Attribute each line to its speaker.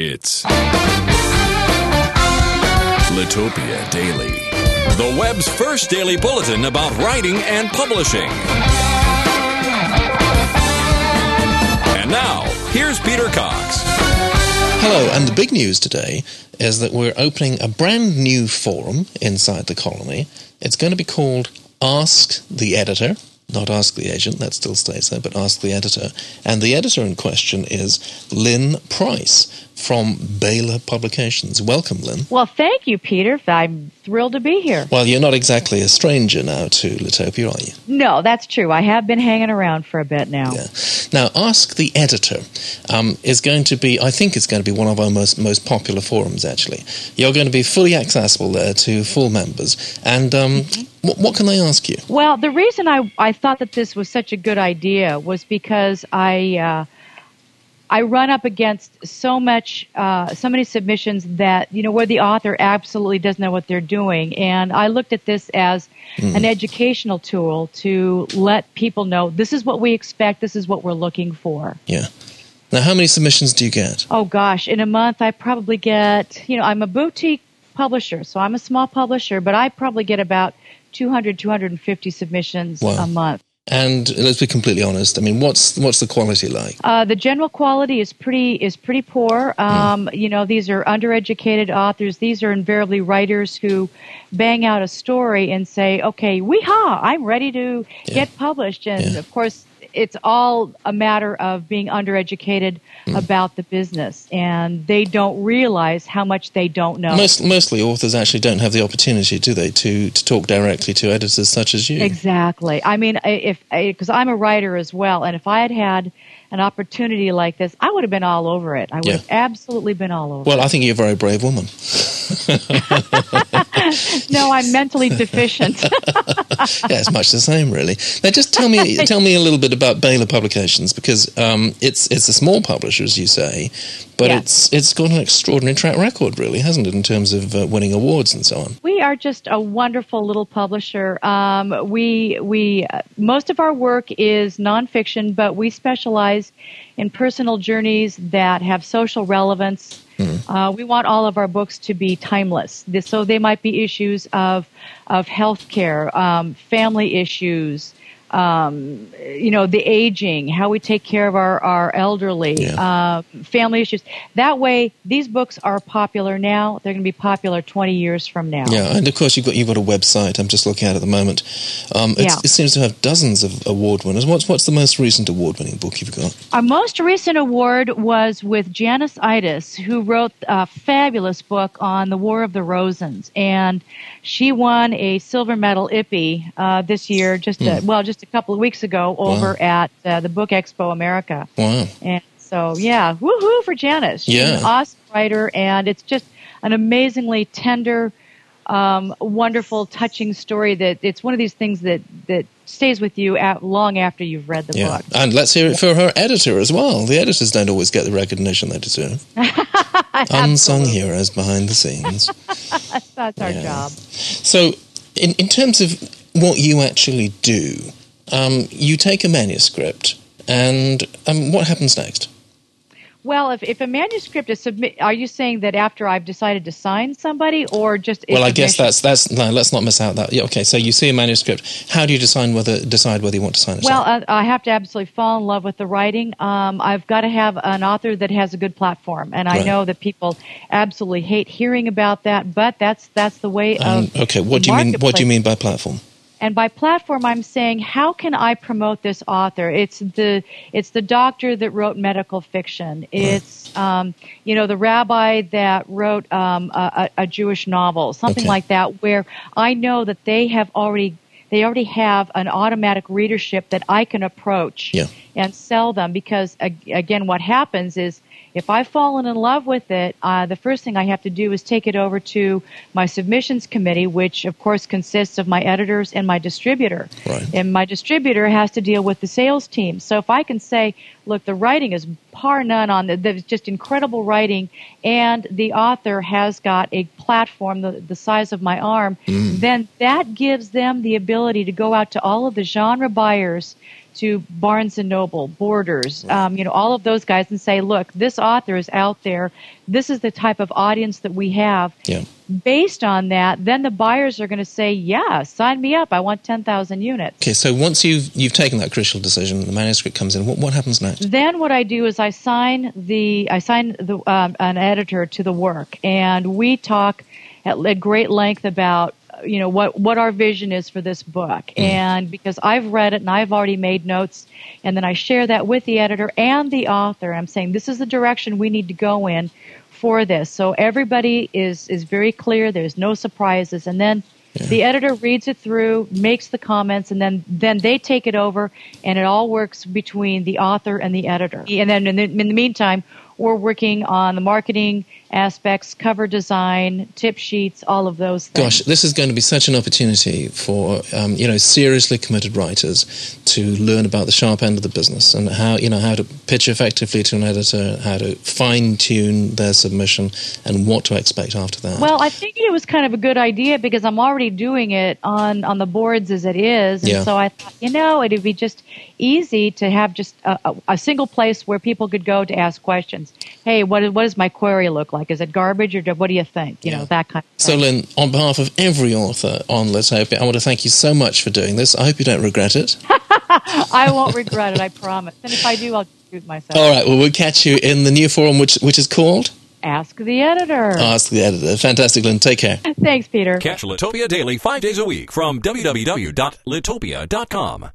Speaker 1: It's Litopia Daily, the web's first daily bulletin about writing and publishing. And now, here's Peter Cox.
Speaker 2: Hello, and the big news today is that we're opening a brand new forum inside the colony. It's going to be called Ask the Editor. Not ask the agent, that still stays there, but ask the editor. And the editor in question is Lynn Price from Behler Publications. Welcome, Lynn.
Speaker 3: Well, thank you, Peter. I'm thrilled to be here.
Speaker 2: Well, you're not exactly a stranger now to Litopia, are you?
Speaker 3: No, that's true. I have been hanging around for a bit now.
Speaker 2: Yeah. Now, Ask the Editor um, is going to be, I think it's going to be one of our most, most popular forums, actually. You're going to be fully accessible there to full members. And um, mm-hmm. what, what can they ask you?
Speaker 3: Well, the reason I, I thought that this was such a good idea was because I. Uh, I run up against so much, uh, so many submissions that you know where the author absolutely doesn't know what they're doing, and I looked at this as mm. an educational tool to let people know this is what we expect, this is what we're looking for.
Speaker 2: Yeah. Now, how many submissions do you get?
Speaker 3: Oh gosh, in a month I probably get, you know, I'm a boutique publisher, so I'm a small publisher, but I probably get about 200, 250 submissions wow. a month.
Speaker 2: And let's be completely honest. I mean, what's what's the quality like?
Speaker 3: Uh, the general quality is pretty is pretty poor. Um, mm. You know, these are undereducated authors. These are invariably writers who bang out a story and say, "Okay, weehaw, I'm ready to yeah. get published." And yeah. of course, it's all a matter of being undereducated mm. about the business, and they don't realize how much they don't know.
Speaker 2: Most, mostly, authors actually don't have the opportunity, do they, to to talk directly to editors such as you?
Speaker 3: Exactly. I mean, if because I'm a writer as well, and if I had had an opportunity like this, I would have been all over it. I would yeah. have absolutely been all over. It.
Speaker 2: Well,
Speaker 3: it.
Speaker 2: I think you're a very brave woman.
Speaker 3: no, I'm mentally deficient.
Speaker 2: yeah, it's much the same, really. Now, just tell me, tell me a little bit about Behler Publications because um, it's it's a small publisher, as you say, but yeah. it's it's got an extraordinary track record, really, hasn't it, in terms of uh, winning awards and so on.
Speaker 3: We are just a wonderful little publisher. Um, we we uh, most of our work is nonfiction, but we specialize in personal journeys that have social relevance Mm-hmm. Uh, we want all of our books to be timeless. So they might be issues of of healthcare, um, family issues, um, you know, the aging, how we take care of our, our elderly, yeah. uh, family issues. That way, these books are popular now. They're going to be popular 20 years from now.
Speaker 2: Yeah, and of course, you've got, you've got a website I'm just looking at at the moment. Um, yeah. It seems to have dozens of award winners. What's, what's the most recent award winning book you've got?
Speaker 3: Our most recent award was with Janice Eidus, who wrote a fabulous book on the War of the Rosens. And she won a silver medal IPPY uh, this year, just, mm. a, well, just just a couple of weeks ago over wow. at uh, the Book Expo America.
Speaker 2: Wow.
Speaker 3: And so, yeah, woohoo for Janice. She's
Speaker 2: yeah.
Speaker 3: an awesome writer, and it's just an amazingly tender, um, wonderful, touching story that it's one of these things that, that stays with you at, long after you've read the
Speaker 2: yeah.
Speaker 3: book.
Speaker 2: And let's hear it for her editor as well. The editors don't always get the recognition they deserve. Unsung heroes behind the scenes.
Speaker 3: That's our yeah. job.
Speaker 2: So, in, in terms of what you actually do, um, you take a manuscript, and um, what happens next?
Speaker 3: Well, if, if a manuscript is submit, are you saying that after I've decided to sign somebody, or just?
Speaker 2: Well, I guess that's that's no. Let's not miss out that. Yeah, okay. So you see a manuscript. How do you decide whether decide whether you want to sign it?
Speaker 3: Well, I, I, have to absolutely fall in love with the writing. Um, I've got to have an author that has a good platform, and I right. know that people absolutely hate hearing about that, but that's that's the way um,
Speaker 2: of. Okay, what do you mean? What do you mean by platform?
Speaker 3: And by platform, I'm saying, how can I promote this author? It's the it's the doctor that wrote medical fiction. It's um, you know the rabbi that wrote um, a, a, Jewish novel, something okay. like that, where I know that they have already they already have an automatic readership that I can approach
Speaker 2: yeah.
Speaker 3: and sell them. Because again, what happens is if I've fallen in love with it, uh, the first thing I have to do is take it over to my submissions committee, which of course consists of my editors and my distributor.
Speaker 2: Right.
Speaker 3: And my distributor has to deal with the sales team. So if I can say, look, the writing is par none on the, there's just incredible writing, and the author has got a platform the, the size of my arm, mm. then that gives them the ability to go out to all of the genre buyers to Barnes and Noble, Borders, um, you know, all of those guys, and say, look, this author is out there. This is the type of audience that we have.
Speaker 2: Yeah.
Speaker 3: Based on that, then the buyers are going to say, yeah, sign me up. I want 10,000 units.
Speaker 2: Okay, so once you've you've taken that crucial decision, the manuscript comes in. What, what happens next?
Speaker 3: Then what I do is I sign the I sign the um, an editor to the work, and we talk at, at great length about you know what what our vision is for this book. Mm. and because I've read it and I've already made notes and then I share that with the editor and the author I'm saying this is the direction we need to go in for this. So everybody is is very clear. There's no surprises. And then yeah. the editor reads it through makes the comments and then then they take it over and it all works between the author and the editor. And then in the, in the meantime we're working on the marketing aspects, cover design, tip sheets, all of those things.
Speaker 2: Gosh, this is going to be such an opportunity for um, you know seriously committed writers to learn about the sharp end of the business and how you know how to pitch effectively to an editor, how to fine tune their submission, and what to expect after that.
Speaker 3: Well, I think it was kind of a good idea because I'm already doing it on on the boards as it is, and
Speaker 2: yeah.
Speaker 3: so I thought you know it'd be just easy to have just a, a single place where people could go to ask questions. Hey, what what does my query look like? Is it garbage or what do you think? You yeah. know that kind. of
Speaker 2: So, Lynn, on behalf of every author on Litopia, I want to thank you so much for doing this. I hope you don't regret it.
Speaker 3: I won't regret it. I promise. And if I do, I'll shoot myself.
Speaker 2: All right. Well, we'll catch you in the new forum, which which is called.
Speaker 3: Ask the editor.
Speaker 2: Ask the editor. Fantastic, Lynn. Take care.
Speaker 3: Thanks, Peter.
Speaker 1: Catch Litopia Daily five days a week from www.litopia.com.